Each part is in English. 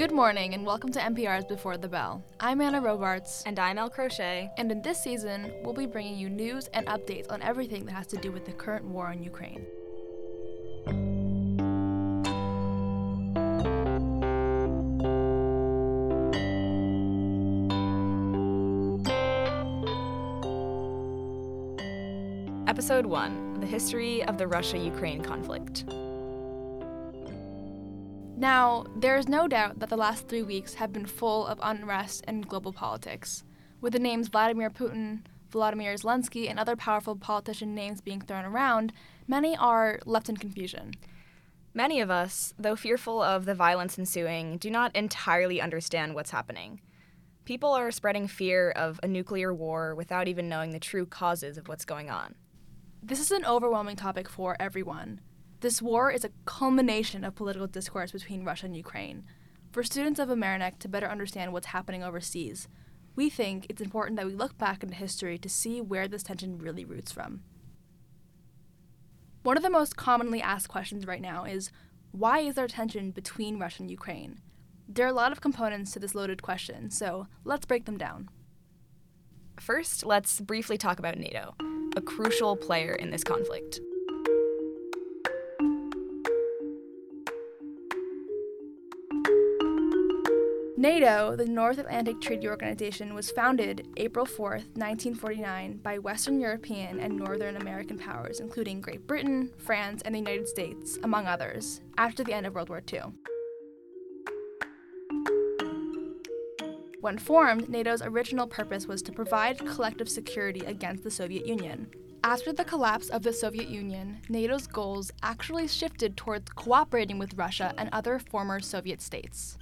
Good morning and welcome to NPR's Before the Bell. I'm Anna Robarts. And I'm El Crochet. And in this season, we'll be bringing you news and updates on everything that has to do with the current war in Ukraine. Episode 1 The History of the Russia Ukraine Conflict. Now, there is no doubt that the last three weeks have been full of unrest and global politics, with the names Vladimir Putin, Volodymyr Zelensky, and other powerful politician names being thrown around, many are left in confusion. Many of us, though fearful of the violence ensuing, do not entirely understand what's happening. People are spreading fear of a nuclear war without even knowing the true causes of what's going on. This is an overwhelming topic for everyone, this war is a culmination of political discourse between Russia and Ukraine. For students of Amerinet to better understand what's happening overseas, we think it's important that we look back into history to see where this tension really roots from. One of the most commonly asked questions right now is why is there tension between Russia and Ukraine? There are a lot of components to this loaded question, so let's break them down. First, let's briefly talk about NATO, a crucial player in this conflict. NATO, the North Atlantic Treaty Organization, was founded April 4, 1949, by Western European and Northern American powers, including Great Britain, France, and the United States, among others, after the end of World War II. When formed, NATO's original purpose was to provide collective security against the Soviet Union. After the collapse of the Soviet Union, NATO's goals actually shifted towards cooperating with Russia and other former Soviet states.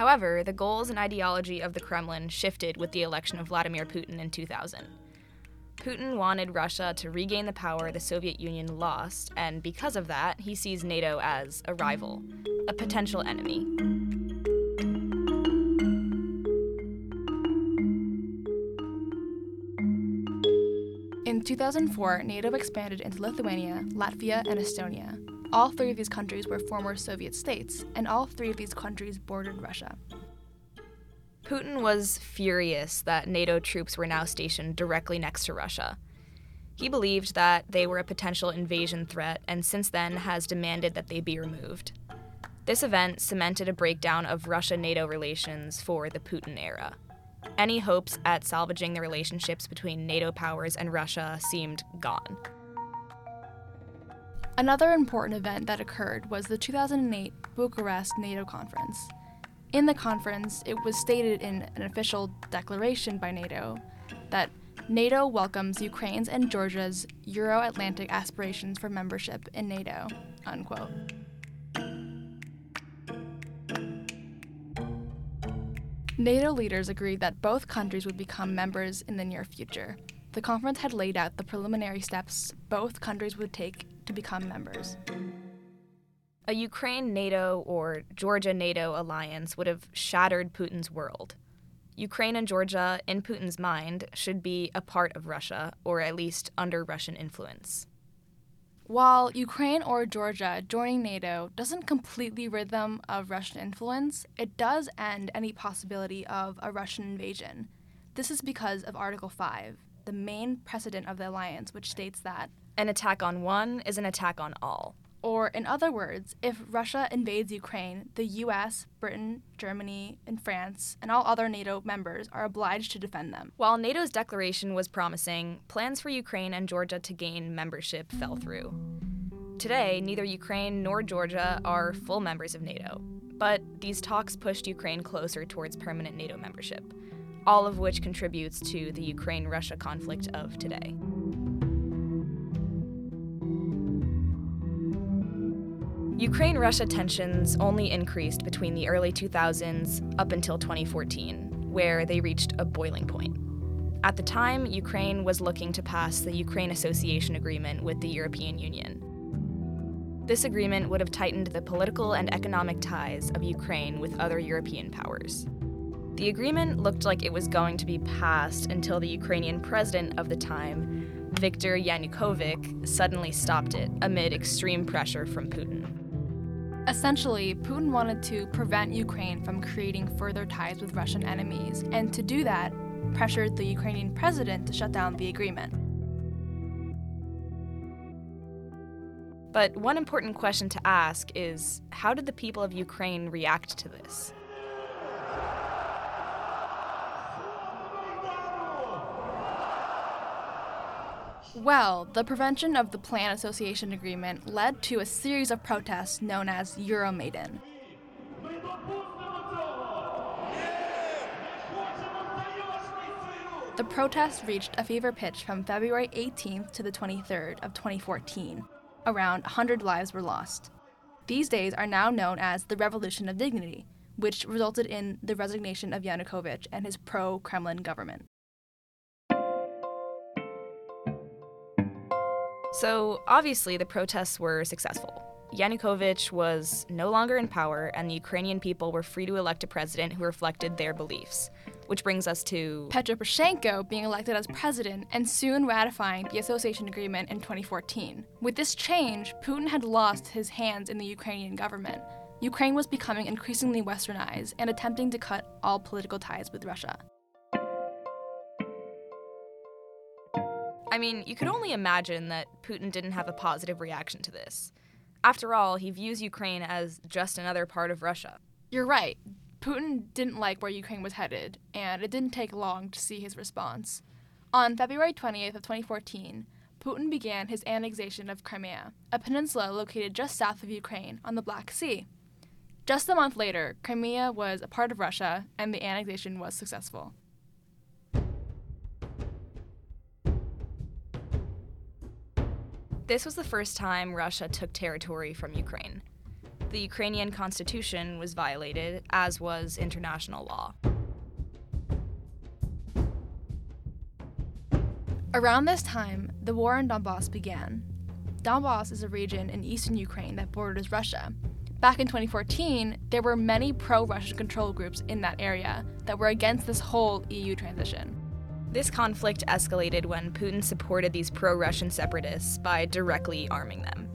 However, the goals and ideology of the Kremlin shifted with the election of Vladimir Putin in 2000. Putin wanted Russia to regain the power the Soviet Union lost, and because of that, he sees NATO as a rival, a potential enemy. In 2004, NATO expanded into Lithuania, Latvia, and Estonia. All three of these countries were former Soviet states, and all three of these countries bordered Russia. Putin was furious that NATO troops were now stationed directly next to Russia. He believed that they were a potential invasion threat and since then has demanded that they be removed. This event cemented a breakdown of Russia NATO relations for the Putin era. Any hopes at salvaging the relationships between NATO powers and Russia seemed gone. Another important event that occurred was the 2008 Bucharest NATO conference. In the conference, it was stated in an official declaration by NATO that NATO welcomes Ukraine's and Georgia's Euro Atlantic aspirations for membership in NATO. Unquote. NATO leaders agreed that both countries would become members in the near future. The conference had laid out the preliminary steps both countries would take to become members. A Ukraine NATO or Georgia NATO alliance would have shattered Putin's world. Ukraine and Georgia, in Putin's mind, should be a part of Russia, or at least under Russian influence. While Ukraine or Georgia joining NATO doesn't completely rid them of Russian influence, it does end any possibility of a Russian invasion. This is because of Article 5, the main precedent of the alliance, which states that an attack on one is an attack on all. Or, in other words, if Russia invades Ukraine, the US, Britain, Germany, and France, and all other NATO members are obliged to defend them. While NATO's declaration was promising, plans for Ukraine and Georgia to gain membership fell through. Today, neither Ukraine nor Georgia are full members of NATO, but these talks pushed Ukraine closer towards permanent NATO membership, all of which contributes to the Ukraine Russia conflict of today. Ukraine Russia tensions only increased between the early 2000s up until 2014, where they reached a boiling point. At the time, Ukraine was looking to pass the Ukraine Association Agreement with the European Union. This agreement would have tightened the political and economic ties of Ukraine with other European powers. The agreement looked like it was going to be passed until the Ukrainian president of the time, Viktor Yanukovych, suddenly stopped it amid extreme pressure from Putin. Essentially, Putin wanted to prevent Ukraine from creating further ties with Russian enemies, and to do that, pressured the Ukrainian president to shut down the agreement. But one important question to ask is how did the people of Ukraine react to this? Well, the prevention of the Plan Association Agreement led to a series of protests known as Euromaidan. The protests reached a fever pitch from February 18th to the 23rd of 2014. Around 100 lives were lost. These days are now known as the Revolution of Dignity, which resulted in the resignation of Yanukovych and his pro Kremlin government. So, obviously, the protests were successful. Yanukovych was no longer in power, and the Ukrainian people were free to elect a president who reflected their beliefs. Which brings us to Petro Poroshenko being elected as president and soon ratifying the association agreement in 2014. With this change, Putin had lost his hands in the Ukrainian government. Ukraine was becoming increasingly westernized and attempting to cut all political ties with Russia. I mean, you could only imagine that Putin didn't have a positive reaction to this. After all, he views Ukraine as just another part of Russia. You're right. Putin didn't like where Ukraine was headed, and it didn't take long to see his response. On February 20th of 2014, Putin began his annexation of Crimea, a peninsula located just south of Ukraine on the Black Sea. Just a month later, Crimea was a part of Russia, and the annexation was successful. This was the first time Russia took territory from Ukraine. The Ukrainian constitution was violated, as was international law. Around this time, the war in Donbass began. Donbass is a region in eastern Ukraine that borders Russia. Back in 2014, there were many pro Russian control groups in that area that were against this whole EU transition. This conflict escalated when Putin supported these pro Russian separatists by directly arming them.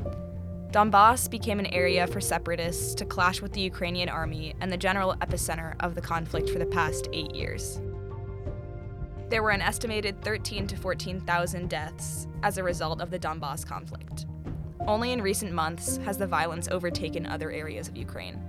Donbass became an area for separatists to clash with the Ukrainian army and the general epicenter of the conflict for the past eight years. There were an estimated 13 to 14,000 deaths as a result of the Donbass conflict. Only in recent months has the violence overtaken other areas of Ukraine.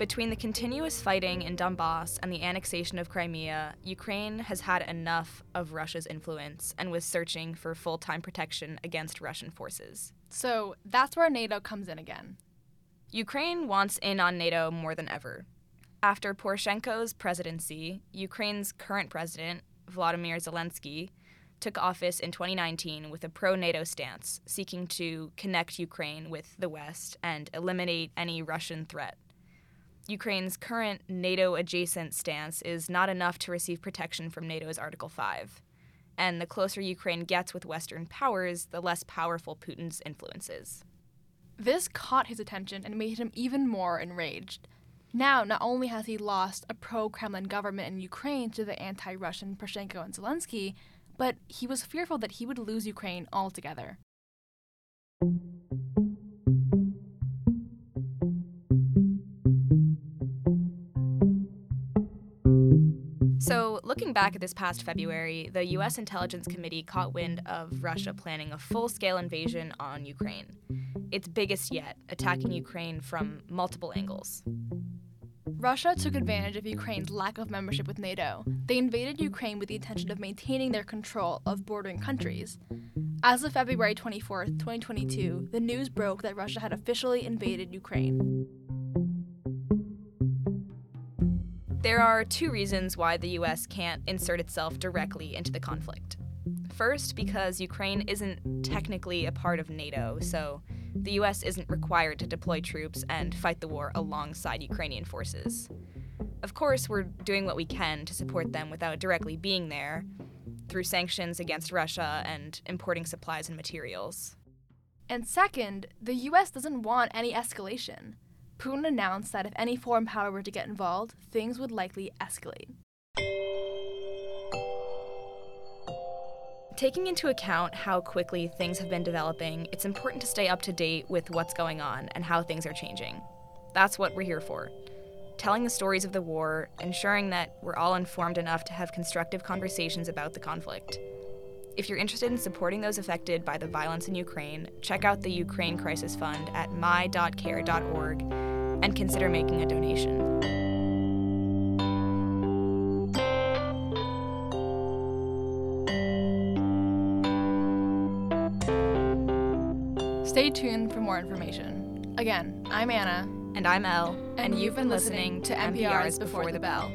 Between the continuous fighting in Donbass and the annexation of Crimea, Ukraine has had enough of Russia's influence and was searching for full time protection against Russian forces. So that's where NATO comes in again. Ukraine wants in on NATO more than ever. After Poroshenko's presidency, Ukraine's current president, Vladimir Zelensky, took office in 2019 with a pro NATO stance, seeking to connect Ukraine with the West and eliminate any Russian threat. Ukraine's current NATO adjacent stance is not enough to receive protection from NATO's Article 5. And the closer Ukraine gets with Western powers, the less powerful Putin's influence is. This caught his attention and made him even more enraged. Now, not only has he lost a pro Kremlin government in Ukraine to the anti Russian Poroshenko and Zelensky, but he was fearful that he would lose Ukraine altogether. Looking back at this past February, the US Intelligence Committee caught wind of Russia planning a full scale invasion on Ukraine. Its biggest yet, attacking Ukraine from multiple angles. Russia took advantage of Ukraine's lack of membership with NATO. They invaded Ukraine with the intention of maintaining their control of bordering countries. As of February 24, 2022, the news broke that Russia had officially invaded Ukraine. There are two reasons why the US can't insert itself directly into the conflict. First, because Ukraine isn't technically a part of NATO, so the US isn't required to deploy troops and fight the war alongside Ukrainian forces. Of course, we're doing what we can to support them without directly being there, through sanctions against Russia and importing supplies and materials. And second, the US doesn't want any escalation. Putin announced that if any foreign power were to get involved, things would likely escalate. Taking into account how quickly things have been developing, it's important to stay up to date with what's going on and how things are changing. That's what we're here for. Telling the stories of the war, ensuring that we're all informed enough to have constructive conversations about the conflict. If you're interested in supporting those affected by the violence in Ukraine, check out the Ukraine Crisis Fund at my.care.org and consider making a donation. Stay tuned for more information. Again, I'm Anna. And I'm Elle, and, you've been listening to NPR's Before the Bell.